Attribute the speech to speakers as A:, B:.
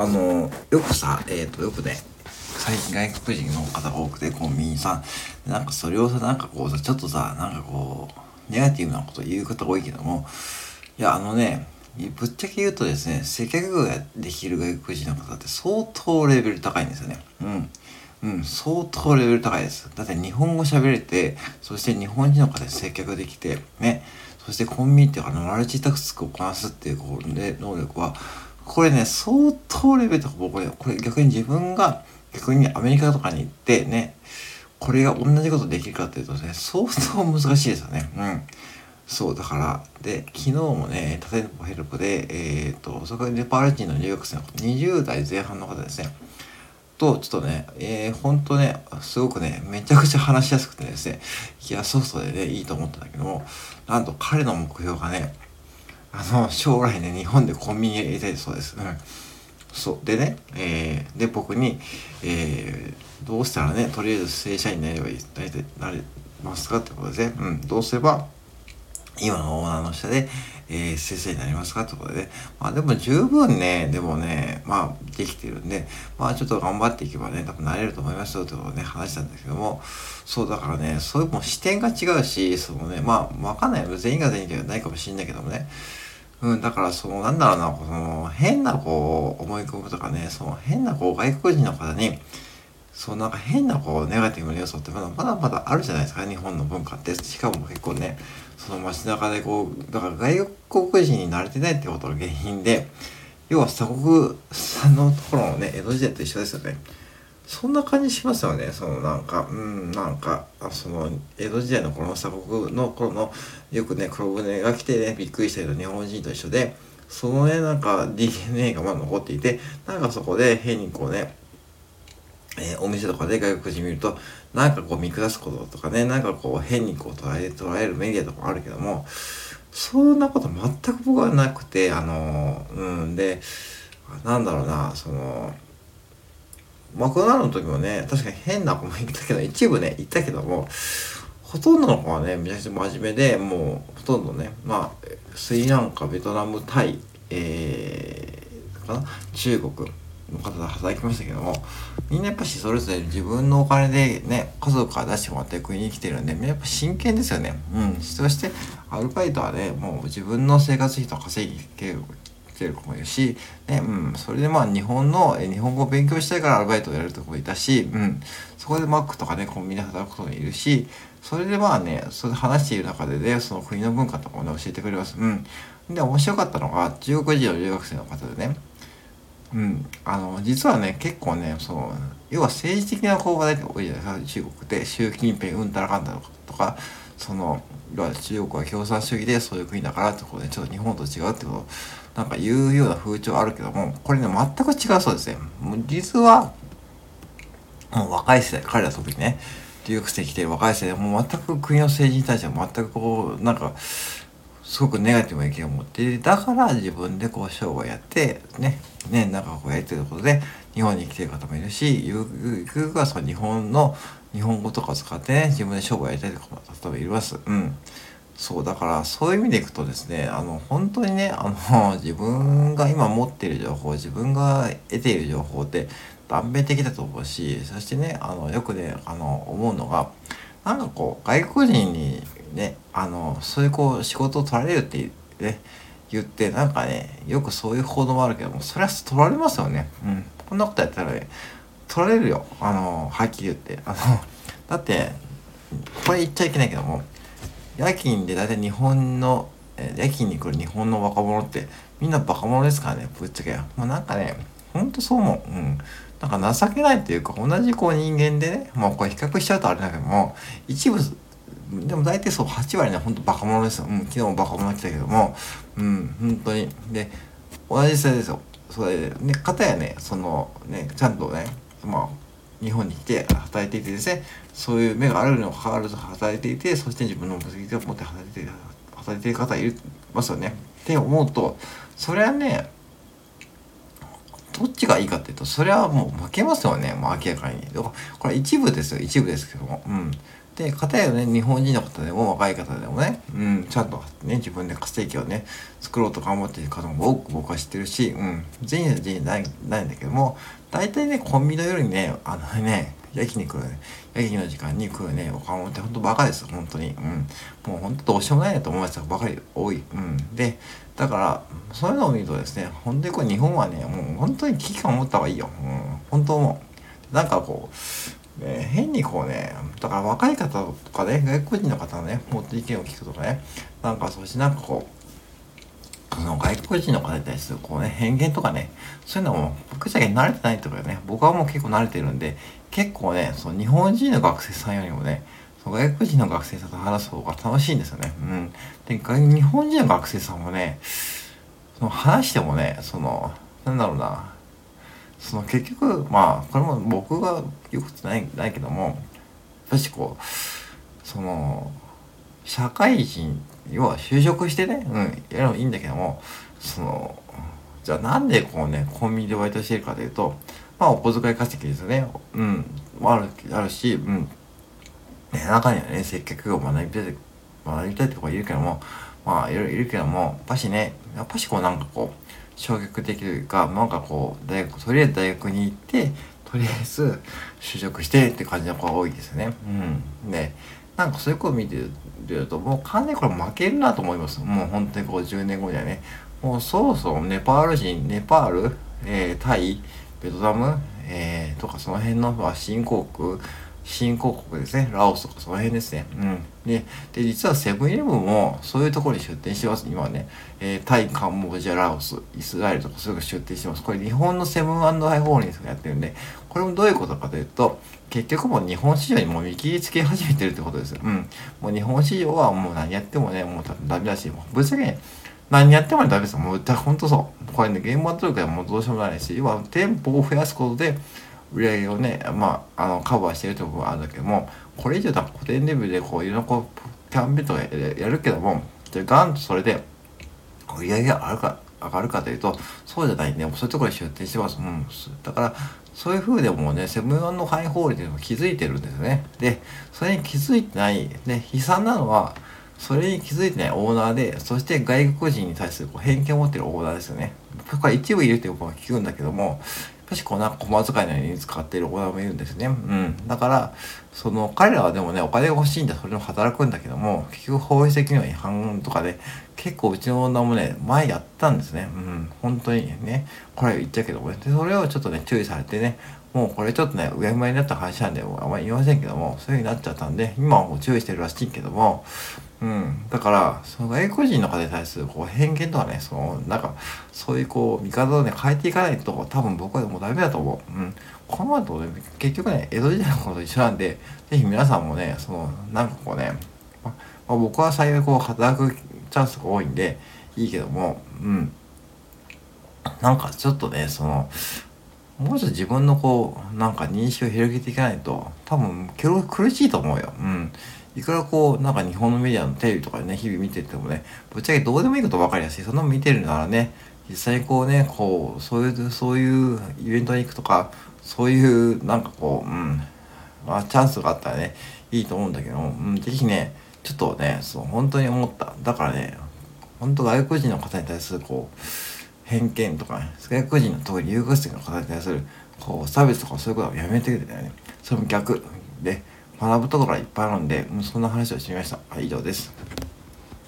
A: あの、よくさ、えっ、ー、と、よくね、最近外国人の方が多くて、コンビニさん、なんかそれをさ、なんかこうさ、ちょっとさ、なんかこう、ネガティブなこと言う方多いけども、いや、あのね、ぶっちゃけ言うとですね、接客ができる外国人の方って相当レベル高いんですよね。うん。うん、相当レベル高いです。だって日本語喋れて、そして日本人の方で接客できて、ね、そしてコンビニっていうか、マルチタスクをこなすっていうこう、ね、能力は、これね、相当レベル高い。僕ね、これ逆に自分が逆にアメリカとかに行ってね、これが同じことできるかっていうとね、相当難しいですよね。うん。そう、だから、で、昨日もね、例えばヘルプで、えっ、ー、と、そこでネパール人の留学生の20代前半の方ですね。と、ちょっとね、えー、ほんとね、すごくね、めちゃくちゃ話しやすくてですね、いや、ソフトでね、いいと思ったんだけども、なんと彼の目標がね、あの、将来ね、日本でコンビニやりたいそうです。うん。そう。でね、えー、で、僕に、えー、どうしたらね、とりあえず正社員になればいい、なれますかってことで、ね、うん、どうすれば、今のオーナーの下で、えー、先生になりますか？ってことで、ね、まあでも十分ね、でもね、まあできてるんで、まあちょっと頑張っていけばね、多分なれると思いますよってことをね、話したんですけども、そうだからね、そういうもう視点が違うし、そのね、まあわかんないよ。全員が全員ではないかもしれないけどもね、うん、だからその、なんだろうな、その、変なこう、思い込むとかね、その変なこう、外国人の方に、そうなんか変なこうネガティブな要素ってまだまだまだあるじゃないですか。日本の文化って。しかも結構ねその街中でこうだから外国人に慣れてないってことが原因で要は鎖国さんのところのね江戸時代と一緒ですよね。そんな感じしますよね。そのなんかうんなんかその江戸時代のこの鎖国の頃のよくね黒船が来てねびっくりしたけど日本人と一緒でそのねなんか DNA がまだ残っていてなんかそこで変にこうねえー、お店とかで外国人見ると、なんかこう見下すこととかね、なんかこう変にこう捉え、捉えるメディアとかあるけども、そんなこと全く僕はなくて、あの、うん、で、なんだろうな、その、マクドナルドの時もね、確かに変な子もいたけど、一部ね、いたけども、ほとんどの子はね、めちゃくちゃ真面目で、もう、ほとんどね、まあ、スリランカ、ベトナム、タイ、えー、かな、中国、の方で働きましたけどもみんなやっぱしそれぞれ自分のお金でね家族から出してもらって国に来てるんでみんなやっぱ真剣ですよね。うん。そしてアルバイトはねもう自分の生活費と稼ぎてるてる子もいるし、ねうん、それでまあ日本の日本語を勉強したいからアルバイトをやるとこもいたし、うん、そこでマックとかねコンビニで働くこともいるしそれでまあねそれで話している中でねその国の文化とかもね教えてくれます。うん、で面白かったのが中国人の留学生の方でねうん、あの実はね結構ねその要は政治的なこう話題って多いじゃないですか中国で習近平うんたらかんたらとか。その要は中国は共産主義でそういう国だからってことでちょっと日本と違うってこと。なんか言うような風潮あるけどもこれね全く違うそうですね。もう実はもう若い世代彼ら特にね留学生来てる若い世代もう全く国の政治に対しては全くこうなんかすごくネガティブな意見を持っている。だから自分でこう商売やってねねなんかこうやってることで日本に来てる方もいるしゆくゆくはその日本の日本語とかを使ってね自分で商売やりたいとか例えばいます。うん。そうだからそういう意味でいくとですねあの本当にねあの自分が今持っている情報自分が得ている情報って断片的だと思うしそしてねあのよくねあの思うのがなんかこう外国人にねあのそういうこう仕事を取られるってね言ってなんかねよくそういう報道もあるけどもそれは取られますよね。うん。こんなことやったらね取られるよ。あのはっきり言って。あのだってこれ言っちゃいけないけども夜勤で大体日本の夜勤に来る日本の若者ってみんなバカ者ですからねぶっちゃけ。もうなんかねほんとそう思う。うん。なんか情けないっていうか同じこう人間でねもうこれ比較しちゃうとあれだけども一部でも大体そう8割ねほんとバカ者ですよ、うん、昨日もバカ者来たけども。うん本当に。で同じ世代ですよ。それでね方やねそのねちゃんとねまあ日本に来て働いていてですね。そういう目があるにもかかわらず働いていてそして自分の目的を持って働いて働いている方いますよね。って思うとそれはねどっちがいいかっていうとそれはもう負けますよね。もう明らかに。これ一部ですよ。一部ですけども。うん。で片やね日本人の方でも若い方でもね、うん、ちゃんとね、自分で稼ぎをね、作ろうと頑張っている方も多く僕は知ってるし、うん、全員全員ないないんだけども、大体ね、コンビニの夜にね、あのね、焼肉ね、焼肉の時間に食うね、若者って本当バカです、本当に。うん。もう本当どうしようもないなと思いますばかり多い。うん。で、だから、そういうのを見るとですね、本当にこれ日本はね、もう本当に危機感を持った方がいいよ。うん。本当思う。なんかこう、ね、変にこうね、だから若い方とかね、外国人の方のね、もっと意見を聞くとかね、なんかそしてなんかこう、その外国人の方に対するこうね、偏見とかね、そういうのも僕じゃ慣れてないってことかね、僕はもう結構慣れてるんで、結構ね、その日本人の学生さんよりもね、その外国人の学生さんと話す方が楽しいんですよね。うん。で、日本人の学生さんもね、その話してもね、その、なんだろうな、その結局、まあ、これも僕が言うことないないけども、やっぱしこう、その、社会人要は就職してね、うん、やればいいんだけども、その、じゃあなんでこうね、コンビニでバイトしてるかというと、まあお小遣い稼ぎですよね。うん、ある、あるし、うん。ね、中にはね、接客を学びたい、学びたいって子がいるけども、まあいろいろいるけども、やっぱしね、やっぱしこうなんかこう、衝撃的というか、なんかこう、大学、とりあえず大学に行って、とりあえず就職してって感じの子が多いですよね。うん。で、なんかそういう子を見てると、もう完全にこれ負けるなと思います。もう本当にこう10年後にはね。もうそろそろネパール人、ネパール、えー、タイ、ベトナム、えー、とかその辺の新興国、新興国ですね。ラオスとかその辺ですね。うん。で、で実はセブンイレブンもそういうところに出店してます。今はね。えー、タイ、カンボジア、ラオス、イスラエルとかそういうとこ出店してます。これ日本のセブンアイ・ホールディングスがやってるんで、これもどういうことかというと、結局もう日本市場にもう見切りつけ始めてるってことですよ。うん。もう日本市場はもう何やってもね、もうダメだし、もうぶっちゃけ、何やってもダメですよ。もう、ほんとそう。これね、現場というかもうどうしようもないし、要は店舗を増やすことで、売り上げをね、まあ、あの、カバーしてるところがあるんだけども、これ以上だ古典レベルでこう、いろんなこう、キャンペーンとかやるけども、じゃガンとそれで、売り上げが上がるか、上がるかというと、そうじゃないんで、そういうところに出店してます。うん。だから、そういう風でもね、セブンのハイホールでも気づいてるんですね。で、それに気づいてない、ね、悲惨なのは、それに気づいてないオーナーで、そして外国人に対するこう偏見を持ってるオーナーですよね。これ一部いるって僕は聞くんだけども、確かなんか小遣いのように使っているオーナーもいるんですね。うん。だから、その彼らはでもね、お金が欲しいんだ、それも働くんだけども、結局法律的には違反とかで、結構うちの女もね、前やったんですね。うん。本当にね。これ言っちゃうけどもね。で、それをちょっとね、注意されてね、もうこれちょっとね、上前になった話なんで、あんまり言いませんけども、そういう風になっちゃったんで、今はもう注意してるらしいけども、うん。だから、その外国人の方に対するこう偏見とかね、その、なんか、そういうこう、見方をね、変えていかないと、多分僕はもうダメだと思う。うん。この後ね、結局ね、江戸時代のこと一緒なんで、ぜひ皆さんもね、その、なんかこうね、ままあ、僕は幸いこう、働くチャンスが多いんで、いいけども、うん。なんかちょっとね、その、もうちょっと自分のこう、なんか認識を広げていかないと、多分、苦しいと思うよ。うん。いくらこう、なんか日本のメディアのテレビとかね、日々見ててもね、ぶっちゃけどうでもいいことばかりだし、そんなの見てるならね、実際こうね、こう、そういう、そういうイベントに行くとか、そういう、なんかこう、うん、まあ、チャンスがあったらね、いいと思うんだけど、うん、ぜひね、ちょっとね、そう、本当に思った。だからね、本当外国人の方に対する、こう、偏見とかね、外国人の特に留学生の方に対する、こう、差別とかそういうことはやめてくれたよね。それも逆で、学ぶところがいっぱいあるんで、そんな話をしてみました。はい、以上です。